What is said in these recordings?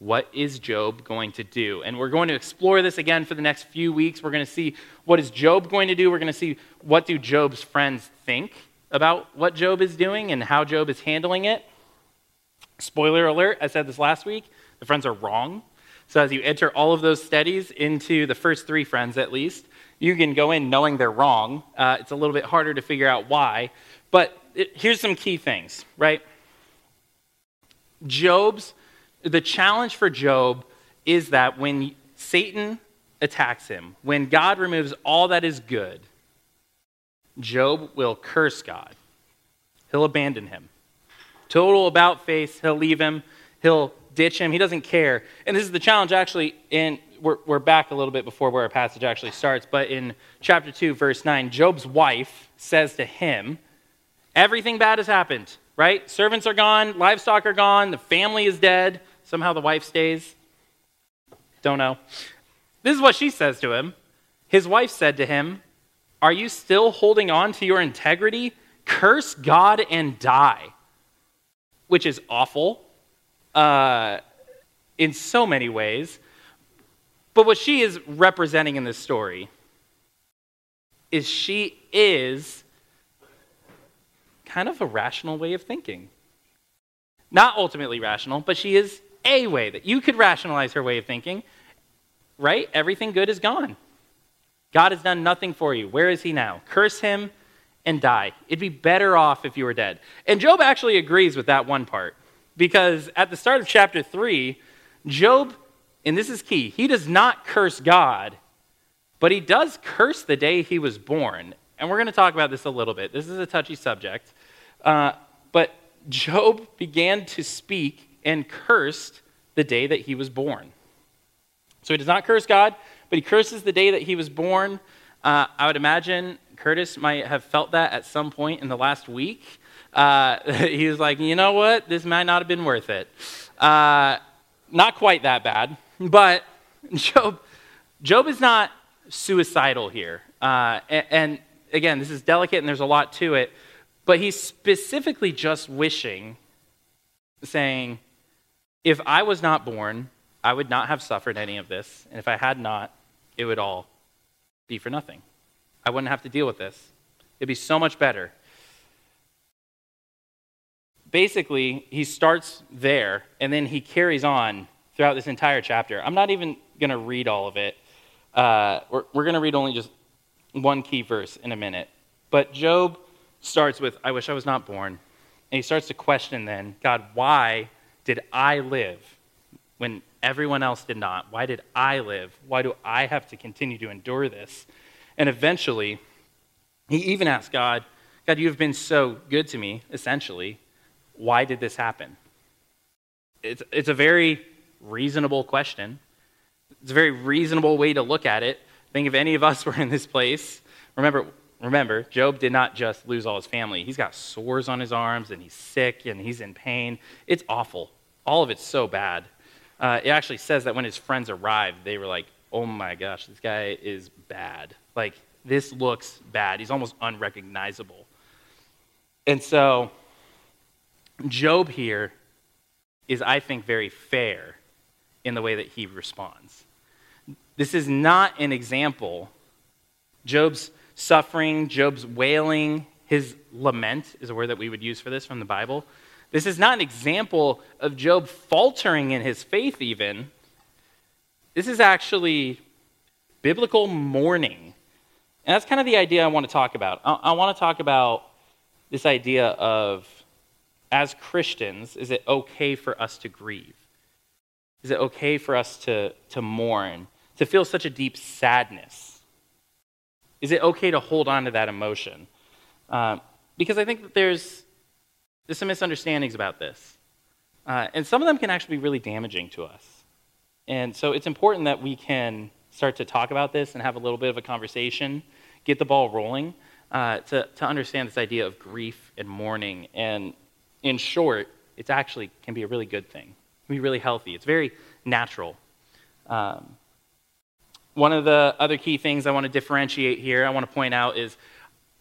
what is Job going to do? And we're going to explore this again for the next few weeks. We're going to see what is Job going to do. We're going to see what do Job's friends think about what Job is doing and how Job is handling it. Spoiler alert, I said this last week, the friends are wrong. So as you enter all of those studies into the first three friends at least, you can go in knowing they're wrong. Uh, it's a little bit harder to figure out why. But it, here's some key things, right? Job's the challenge for Job is that when Satan attacks him, when God removes all that is good, Job will curse God. He'll abandon him. Total about face, he'll leave him, he'll ditch him, he doesn't care. And this is the challenge actually in we're, we're back a little bit before where our passage actually starts, but in chapter 2, verse 9, Job's wife says to him, Everything bad has happened, right? Servants are gone, livestock are gone, the family is dead. Somehow the wife stays. Don't know. This is what she says to him. His wife said to him, Are you still holding on to your integrity? Curse God and die. Which is awful uh, in so many ways. But what she is representing in this story is she is kind of a rational way of thinking. Not ultimately rational, but she is a way that you could rationalize her way of thinking, right? Everything good is gone. God has done nothing for you. Where is he now? Curse him and die. It'd be better off if you were dead. And Job actually agrees with that one part because at the start of chapter 3, Job, and this is key, he does not curse God, but he does curse the day he was born. And we're going to talk about this a little bit. This is a touchy subject. Uh, but Job began to speak and cursed the day that he was born. So he does not curse God, but he curses the day that he was born. Uh, I would imagine Curtis might have felt that at some point in the last week. Uh, he was like, you know what? This might not have been worth it. Uh, not quite that bad, but Job, Job is not suicidal here. Uh, and, and again, this is delicate and there's a lot to it, but he's specifically just wishing, saying, if I was not born, I would not have suffered any of this. And if I had not, it would all be for nothing. I wouldn't have to deal with this. It'd be so much better. Basically, he starts there and then he carries on throughout this entire chapter. I'm not even going to read all of it. Uh, we're we're going to read only just one key verse in a minute. But Job starts with, I wish I was not born. And he starts to question then, God, why did I live when everyone else did not? Why did I live? Why do I have to continue to endure this? And eventually, he even asked God, God, you have been so good to me, essentially. Why did this happen? It's, it's a very reasonable question. It's a very reasonable way to look at it. Think if any of us were in this place. Remember, remember, Job did not just lose all his family. He's got sores on his arms and he's sick and he's in pain. It's awful. All of it's so bad. Uh, it actually says that when his friends arrived, they were like, oh my gosh, this guy is bad. Like, this looks bad. He's almost unrecognizable. And so, Job here is, I think, very fair in the way that he responds. This is not an example. Job's suffering, Job's wailing, his lament is a word that we would use for this from the Bible. This is not an example of Job faltering in his faith, even. This is actually biblical mourning. And that's kind of the idea I want to talk about. I, want to talk about this idea of, as Christians, is it okay for us to grieve? Is it okay for us to, to mourn, to feel such a deep sadness? Is it okay to hold on to that emotion? Uh, because I think that there's, there's some misunderstandings about this. Uh, and some of them can actually be really damaging to us. And so it's important that we can start to talk about this and have a little bit of a conversation, get the ball rolling, uh, to, to understand this idea of grief and mourning. And in short, it actually can be a really good thing. It can be really healthy. It's very natural. Um, one of the other key things I want to differentiate here, I want to point out is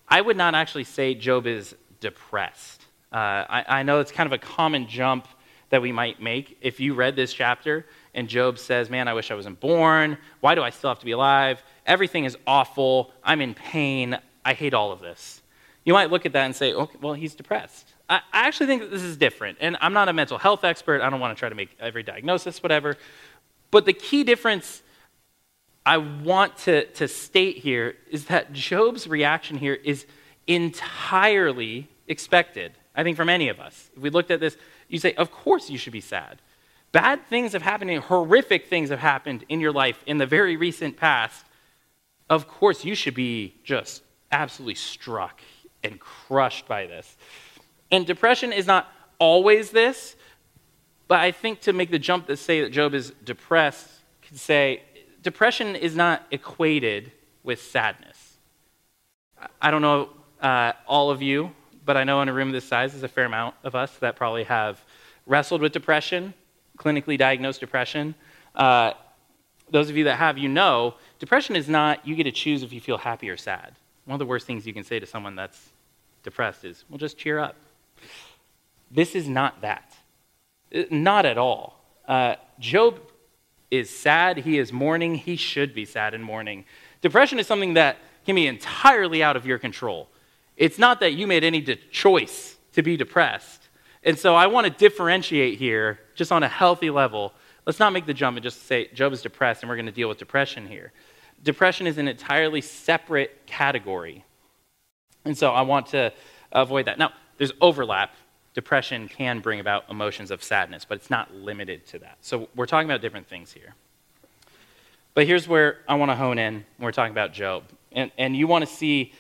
I would not actually say Job is depressed. Uh, I, I, know it's kind of a common jump that we might make. If you read this chapter and Job says, Man, I wish I wasn't born. Why do I still have to be alive? Everything is awful. I'm in pain. I hate all of this. You might look at that and say, okay, well, he's depressed. I, I actually think that this is different. And I'm not a mental health expert. I don't want to try to make every diagnosis, whatever. But the key difference I want to, to state here is that Job's reaction here is entirely expected, I think, from any of us. If we looked at this, you say, Of course you should be sad. Bad things have happened, horrific things have happened in your life in the very recent past. Of course, you should be just absolutely struck and crushed by this. And depression is not always this, but I think to make the jump to say that Job is depressed, could say depression is not equated with sadness. I don't know uh, all of you, but I know in a room this size, there's a fair amount of us that probably have wrestled with depression, clinically diagnosed depression. Uh, those of you that have, you know, depression is not you get to choose if you feel happy or sad. One of the worst things you can say to someone that's depressed is, well, just cheer up. This is not that. Uh, not at all. Uh, Job is sad. He is mourning. He should be sad and mourning. Depression is something that can be entirely out of your control. It's not that you made any de- choice to be depressed. And so I want to differentiate here, just on a healthy level. Let's not make the jump and just say Job is depressed and we're going to deal with depression here. Depression is an entirely separate category. And so I want to avoid that. Now, there's overlap depression can bring about emotions of sadness, but it's not limited to that. So we're talking about different things here. But here's where I want to hone in when we're talking about Job. And, and you want to see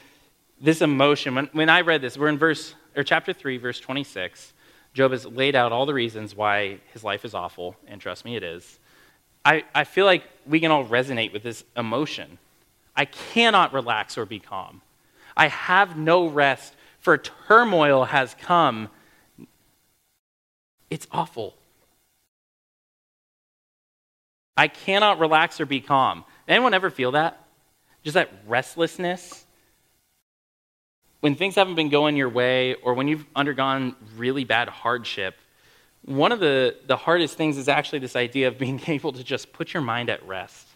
this emotion. When, when I read this, we're in verse or chapter 3, verse 26. Job has laid out all the reasons why his life is awful, and trust me, it is. I, I feel like we can all resonate with this emotion. I cannot relax or be calm. I have no rest, for turmoil has come it's awful. I cannot relax or be calm. Anyone ever feel that? Just that restlessness? When things haven't been going your way or when you've undergone really bad hardship, one of the, the hardest things is actually this idea of being able to just put your mind at rest.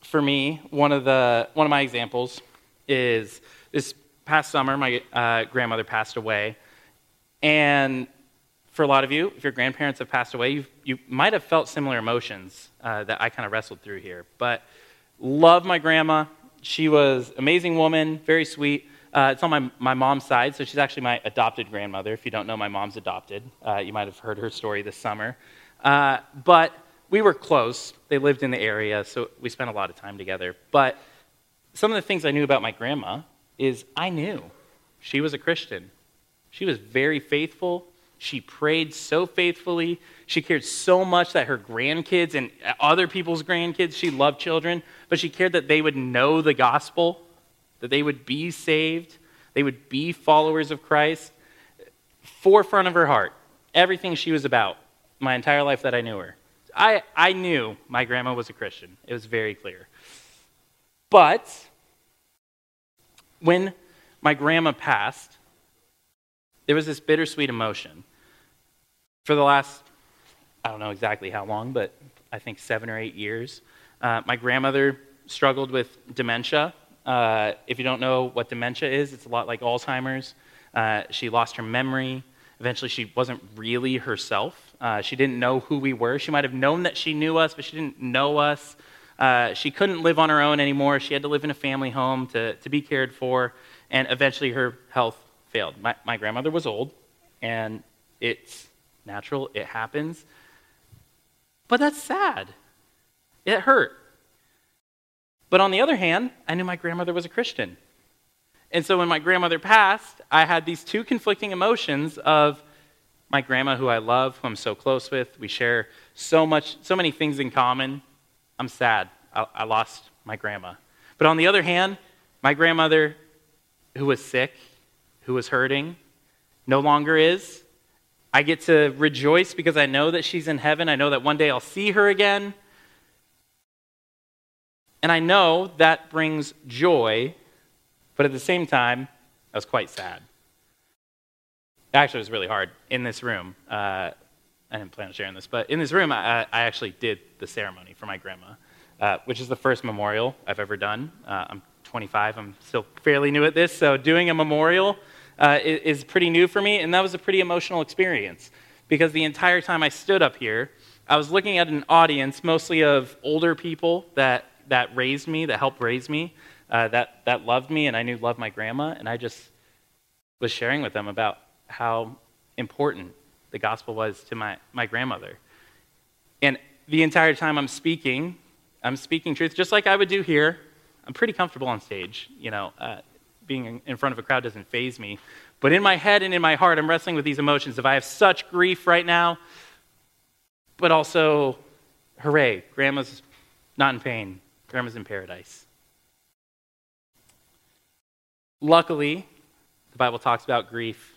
For me, one of, the, one of my examples is this past summer, my uh, grandmother passed away. And for a lot of you, if your grandparents have passed away, you might have felt similar emotions uh, that I kind of wrestled through here. But love my grandma. She was amazing woman, very sweet. Uh, it's on my, my mom's side, so she's actually my adopted grandmother. If you don't know, my mom's adopted. Uh, you might have heard her story this summer. Uh, but we were close. They lived in the area, so we spent a lot of time together. But some of the things I knew about my grandma is I knew she was a Christian. She was very faithful. She prayed so faithfully. She cared so much that her grandkids and other people's grandkids, she loved children, but she cared that they would know the gospel, that they would be saved, they would be followers of Christ. Forefront of her heart, everything she was about, my entire life that I knew her. I, I knew my grandma was a Christian. It was very clear. But when my grandma passed, there was this bittersweet emotion. For the last, I don't know exactly how long, but I think seven or eight years, uh, my grandmother struggled with dementia. Uh, if you don't know what dementia is, it's a lot like Alzheimer's. Uh, she lost her memory. Eventually, she wasn't really herself. Uh, she didn't know who we were. She might have known that she knew us, but she didn't know us. Uh, she couldn't live on her own anymore. She had to live in a family home to, to be cared for, and eventually her health failed. My, my grandmother was old, and it's natural, it happens. But that's sad. It hurt. But on the other hand, I knew my grandmother was a Christian. And so when my grandmother passed, I had these two conflicting emotions of my grandma, who I love, who I'm so close with. We share so much, so many things in common. I'm sad. I, I lost my grandma. But on the other hand, my grandmother, who was sick, who was hurting, no longer is. I get to rejoice because I know that she's in heaven. I know that one day I'll see her again. And I know that brings joy, but at the same time, I was quite sad. Actually, it was really hard in this room. Uh, I didn't plan on sharing this, but in this room, I, I actually did the ceremony for my grandma, uh, which is the first memorial I've ever done. Uh, I'm 25, I'm still fairly new at this, so doing a memorial uh, is, pretty new for me, and that was a pretty emotional experience because the entire time I stood up here, I was looking at an audience mostly of older people that, that raised me, that helped raise me, uh, that, that loved me, and I knew loved my grandma, and I just was sharing with them about how important the gospel was to my, my grandmother. And the entire time I'm speaking, I'm speaking truth, just like I would do here. I'm pretty comfortable on stage. You know, uh, being in front of a crowd doesn't faze me. But in my head and in my heart, I'm wrestling with these emotions. If I have such grief right now, but also, hooray, grandma's not in pain, grandma's in paradise. Luckily, the Bible talks about grief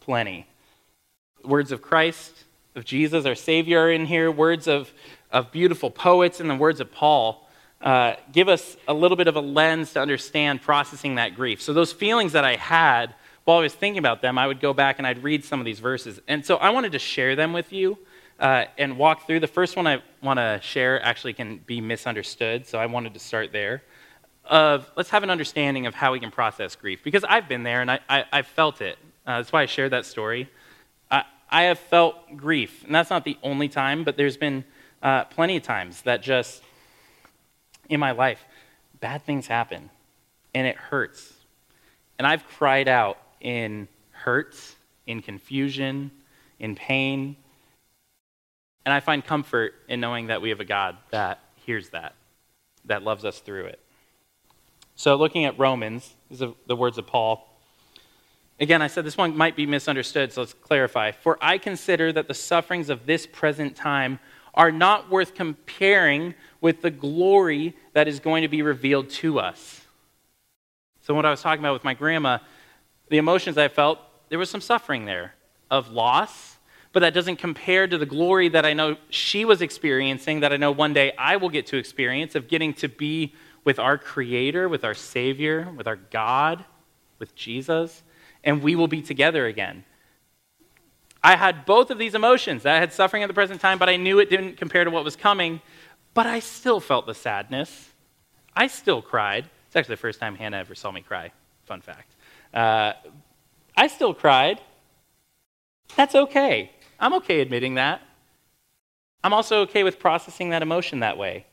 plenty. Words of Christ, of Jesus, our Savior, are in here. Words of, of beautiful poets and the words of Paul uh, give us a little bit of a lens to understand processing that grief. So, those feelings that I had while I was thinking about them, I would go back and I'd read some of these verses. And so, I wanted to share them with you uh, and walk through. The first one I want to share actually can be misunderstood, so I wanted to start there. Of let's have an understanding of how we can process grief because I've been there and I, I, I felt it. Uh, that's why I shared that story. I, I have felt grief, and that's not the only time, but there's been uh, plenty of times that just in my life, bad things happen and it hurts. And I've cried out in hurt, in confusion, in pain. And I find comfort in knowing that we have a God that hears that, that loves us through it. So, looking at Romans, these are the words of Paul. Again, I said this one might be misunderstood, so let's clarify. For I consider that the sufferings of this present time are not worth comparing with the glory that is going to be revealed to us. So, what I was talking about with my grandma, the emotions I felt, there was some suffering there of loss, but that doesn't compare to the glory that I know she was experiencing, that I know one day I will get to experience of getting to be with our Creator, with our Savior, with our God, with Jesus, and we will be together again. I had both of these emotions. I had suffering at the present time, but I knew it didn't compare to what was coming. But I still felt the sadness. I still cried. It's actually the first time Hannah ever saw me cry. Fun fact. Uh, I still cried. That's okay. I'm okay admitting that. I'm also okay with processing that emotion that way.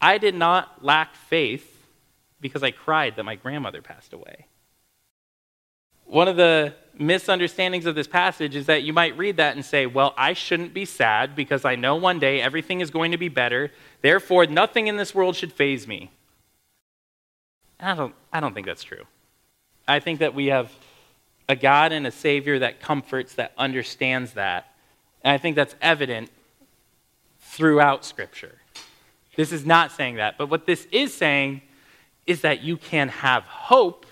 I did not lack faith because I cried that my grandmother passed away. One of the misunderstandings of this passage is that you might read that and say, Well, I shouldn't be sad because I know one day everything is going to be better. Therefore, nothing in this world should faze me. And I don't, I don't think that's true. I think that we have a God and a Savior that comforts, that understands that. And I think that's evident throughout Scripture. This is not saying that. But what this is saying is that you can have hope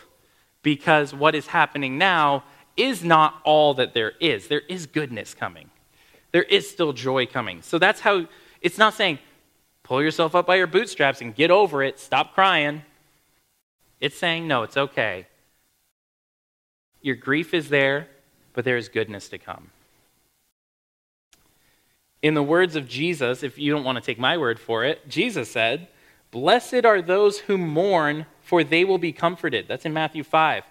because what is happening now is not all that there is. There is goodness coming, there is still joy coming. So that's how it's not saying pull yourself up by your bootstraps and get over it, stop crying. It's saying, no, it's okay. Your grief is there, but there is goodness to come. In the words of Jesus, if you don't want to take my word for it, Jesus said, Blessed are those who mourn, for they will be comforted. That's in Matthew 5.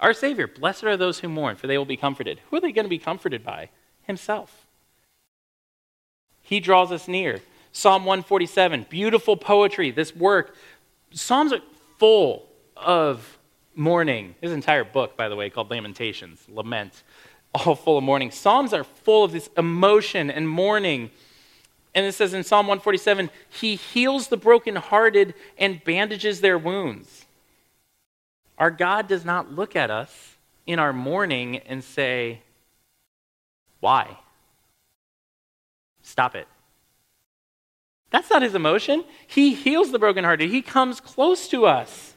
Our Savior, blessed are those who mourn, for they will be comforted. Who are they going to be comforted by? Himself. He draws us near. Psalm 147, beautiful poetry, this work. Psalms are full of mourning. His entire book, by the way, called Lamentations, Lament, all full of mourning. Psalms are full of this emotion and mourning and it says in Psalm 147 He heals the brokenhearted and bandages their wounds. Our God does not look at us in our mourning and say, Why? Stop it. That's not his emotion. He heals the brokenhearted, he comes close to us.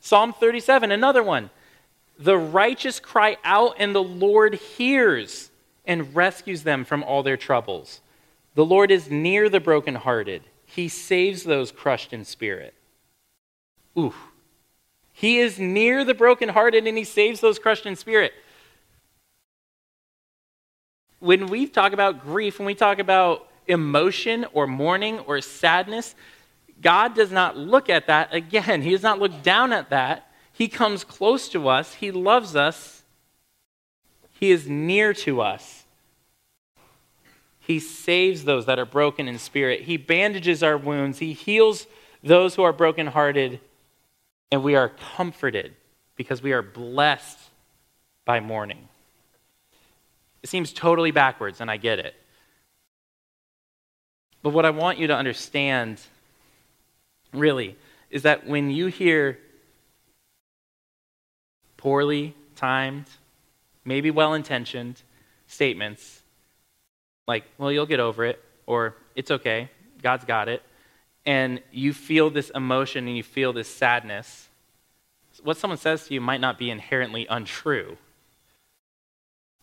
Psalm 37, another one. The righteous cry out, and the Lord hears and rescues them from all their troubles. The Lord is near the brokenhearted, He saves those crushed in spirit. Ooh. He is near the brokenhearted and he saves those crushed in spirit. When we talk about grief, when we talk about emotion or mourning or sadness, God does not look at that again. He does not look down at that. He comes close to us. He loves us. He is near to us. He saves those that are broken in spirit. He bandages our wounds. He heals those who are brokenhearted. And we are comforted because we are blessed by mourning. It seems totally backwards, and I get it. But what I want you to understand, really, is that when you hear poorly timed, maybe well intentioned statements like, well, you'll get over it, or it's okay, God's got it, and you feel this emotion and you feel this sadness, what someone says to you might not be inherently untrue.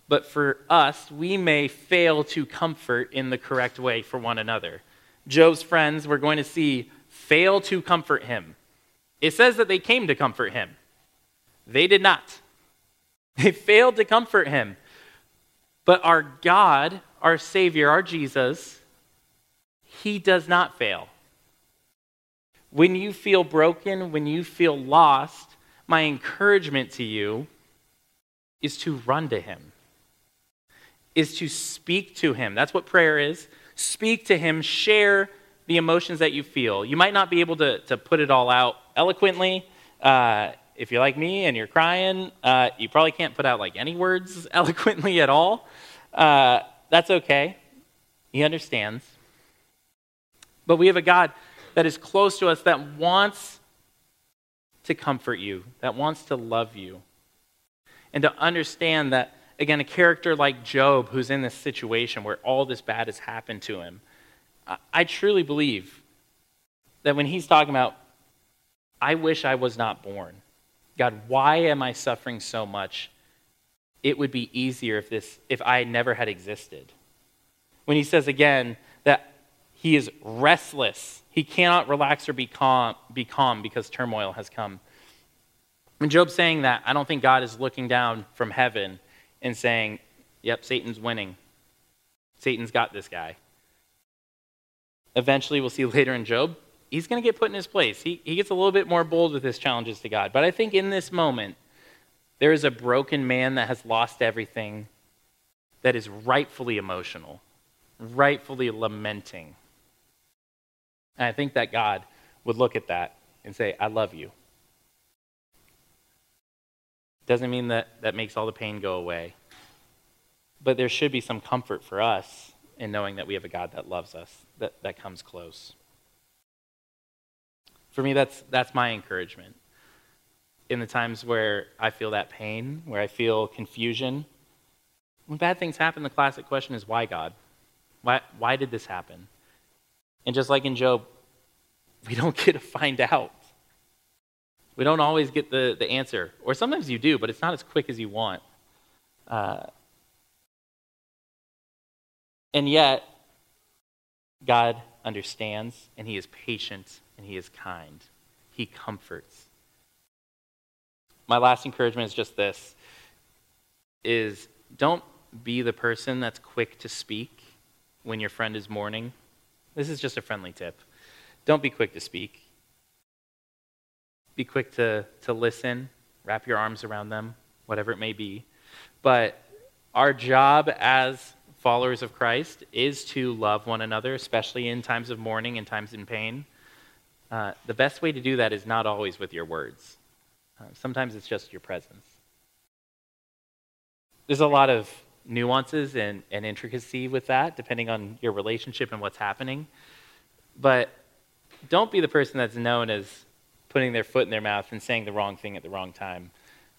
But for us, we may fail to comfort in the correct way for one another. Job's friends, we're going to see, fail to comfort him. It says that they came to comfort him. They did not. They failed to comfort him. But our God, our Savior, our Jesus, He does not fail. When you feel broken, when you feel lost, my encouragement to you is to run to Him, is to speak to Him. That's what prayer is. Speak to Him, share the emotions that you feel. You might not be able to, to put it all out eloquently. Uh, if you're like me and you're crying, uh, you probably can't put out like any words eloquently at all. Uh, that's okay. He understands. But we have a God that is close to us that wants to comfort you, that wants to love you, and to understand that, again, a character like Job, who's in this situation where all this bad has happened to him, I truly believe that when he's talking about, I wish I was not born. God, why am I suffering so much? It would be easier if this if I never had existed. When he says again that he is restless, he cannot relax or be calm, be calm because turmoil has come. When Job's saying that, I don't think God is looking down from heaven and saying, Yep, Satan's winning. Satan's got this guy. Eventually, we'll see later in Job, he's going to get put in his place. He, he gets a little bit more bold with his challenges to God. But I think in this moment, there is a broken man that has lost everything that is rightfully emotional, rightfully lamenting. And I think that God would look at that and say, I love you. Doesn't mean that that makes all the pain go away. But there should be some comfort for us in knowing that we have a God that loves us, that, that comes close. For me, that's, that's my encouragement. In the times where I feel that pain, where I feel confusion, when bad things happen, the classic question is why, God? Why, why did this happen? And just like in Job, we don't get to find out. We don't always get the, the answer. Or sometimes you do, but it's not as quick as you want. Uh, and yet, God understands and He is patient and he is kind. He comforts. My last encouragement is just this is don't be the person that's quick to speak when your friend is mourning. This is just a friendly tip. Don't be quick to speak. Be quick to, to listen, wrap your arms around them, whatever it may be. But our job as followers of Christ is to love one another, especially in times of mourning and times in pain. Uh, the best way to do that is not always with your words. Uh, sometimes it's just your presence. There's a lot of nuances and, and intricacy with that, depending on your relationship and what's happening. But don't be the person that's known as putting their foot in their mouth and saying the wrong thing at the wrong time.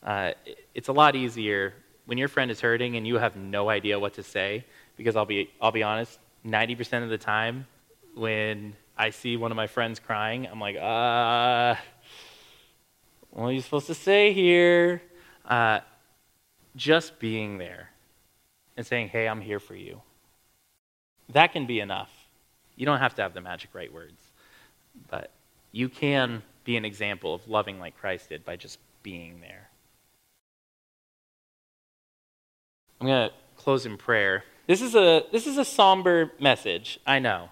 Uh, it's a lot easier when your friend is hurting and you have no idea what to say, because I'll be, I'll be honest, 90% of the time when I see one of my friends crying, I'm like, uh, what are you supposed to say here? Uh, just being there and saying, hey, I'm here for you. That can be enough. You don't have to have the magic right words, but you can be an example of loving like Christ did by just being there. I'm going to close in prayer. This is a this is a somber message, I know.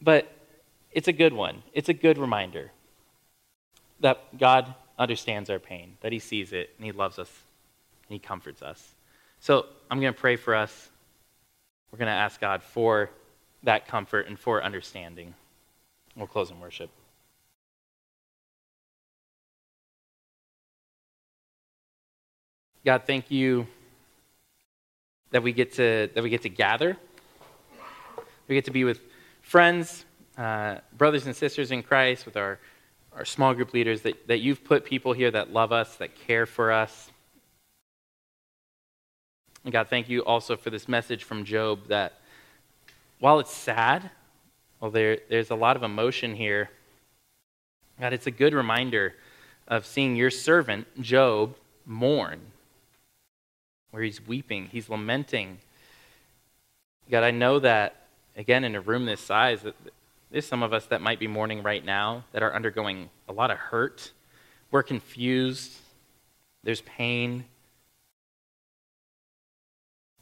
But it's a good one. It's a good reminder that God understands our pain, that he sees it and he loves us and he comforts us. So, I'm going to pray for us. We're going to ask God for that comfort and for understanding. We'll close in worship. God, thank you that we get to that we get to gather. We get to be with friends, uh, brothers and sisters in Christ, with our, our small group leaders, that, that you've put people here that love us, that care for us. And God, thank you also for this message from Job that while it's sad, well, there, there's a lot of emotion here. God, it's a good reminder of seeing your servant, Job, mourn where he's weeping, he's lamenting. God, I know that, again, in a room this size, there's some of us that might be mourning right now that are undergoing a lot of hurt. We're confused. There's pain.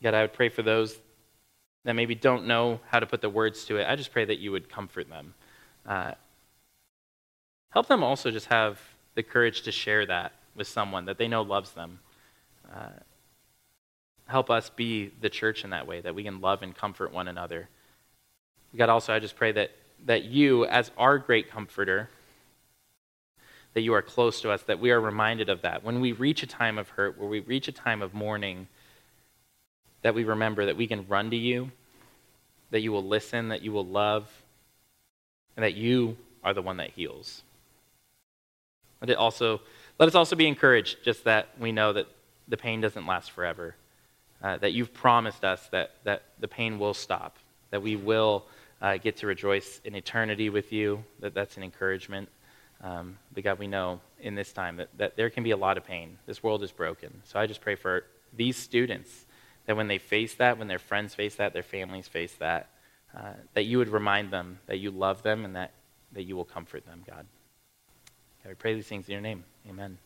God, I would pray for those that maybe don't know how to put the words to it. I just pray that you would comfort them. Uh, help them also just have the courage to share that with someone that they know loves them. Uh, help us be the church in that way, that we can love and comfort one another. God, also, I just pray that, that you, as our great comforter, that you are close to us, that we are reminded of that. When we reach a time of hurt, where we reach a time of mourning, that we remember that we can run to you, that you will listen, that you will love, and that you are the one that heals. Let, it also, let us also be encouraged just that we know that the pain doesn't last forever uh, that you've promised us that, that the pain will stop, that we will uh, get to rejoice in eternity with you, that that's an encouragement. Um, but God, we know in this time that, that there can be a lot of pain. This world is broken. So I just pray for these students that when they face that, when their friends face that, their families face that, uh, that you would remind them that you love them and that, that you will comfort them, God. God, we pray these things in your name. Amen.